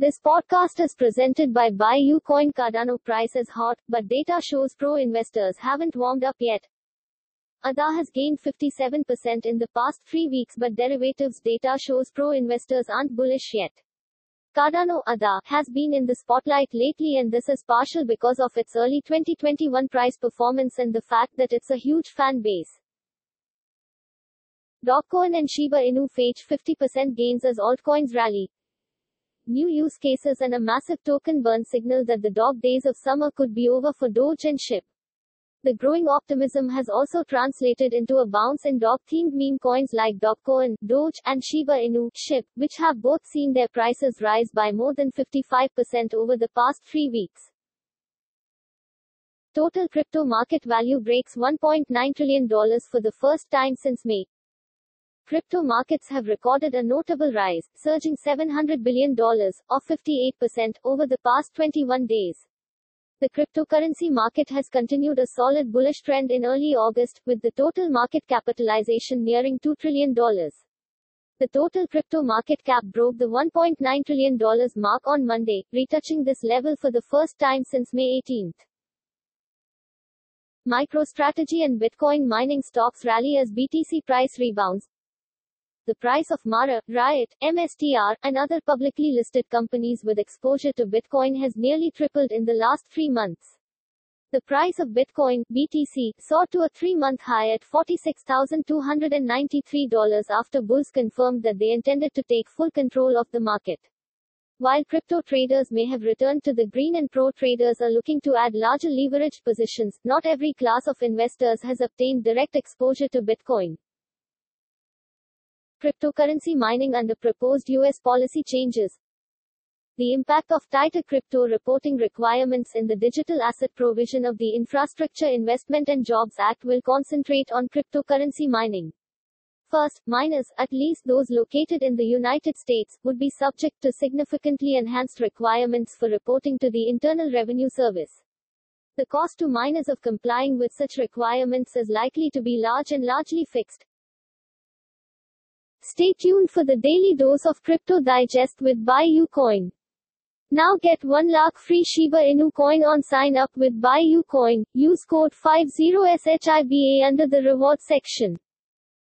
This podcast is presented by BuyUCoin Cardano price is hot, but data shows pro investors haven't warmed up yet. ADA has gained 57% in the past three weeks, but derivatives data shows pro investors aren't bullish yet. Cardano ADA has been in the spotlight lately, and this is partial because of its early 2021 price performance and the fact that it's a huge fan base. Dogecoin and Shiba Inu fetch 50% gains as altcoins rally. New use cases and a massive token burn signal that the dog days of summer could be over for Doge and SHIB. The growing optimism has also translated into a bounce in dog-themed meme coins like Dogecoin, Doge, and Shiba Inu, SHIB, which have both seen their prices rise by more than 55% over the past three weeks. Total crypto market value breaks $1.9 trillion for the first time since May. Crypto markets have recorded a notable rise, surging $700 billion, or 58%, over the past 21 days. The cryptocurrency market has continued a solid bullish trend in early August, with the total market capitalization nearing $2 trillion. The total crypto market cap broke the $1.9 trillion mark on Monday, retouching this level for the first time since May 18. MicroStrategy and Bitcoin mining stocks rally as BTC price rebounds the price of Mara, Riot, MSTR, and other publicly listed companies with exposure to Bitcoin has nearly tripled in the last three months. The price of Bitcoin, BTC, soared to a three-month high at $46,293 after bulls confirmed that they intended to take full control of the market. While crypto traders may have returned to the green and pro traders are looking to add larger leveraged positions, not every class of investors has obtained direct exposure to Bitcoin. Cryptocurrency mining under proposed U.S. policy changes. The impact of tighter crypto reporting requirements in the digital asset provision of the Infrastructure Investment and Jobs Act will concentrate on cryptocurrency mining. First, miners, at least those located in the United States, would be subject to significantly enhanced requirements for reporting to the Internal Revenue Service. The cost to miners of complying with such requirements is likely to be large and largely fixed. Stay tuned for the daily dose of Crypto Digest with BuyUCoin. Now get 1 lakh free Shiba Inu coin on sign up with BuyUCoin. Use code 50SHIBA under the reward section.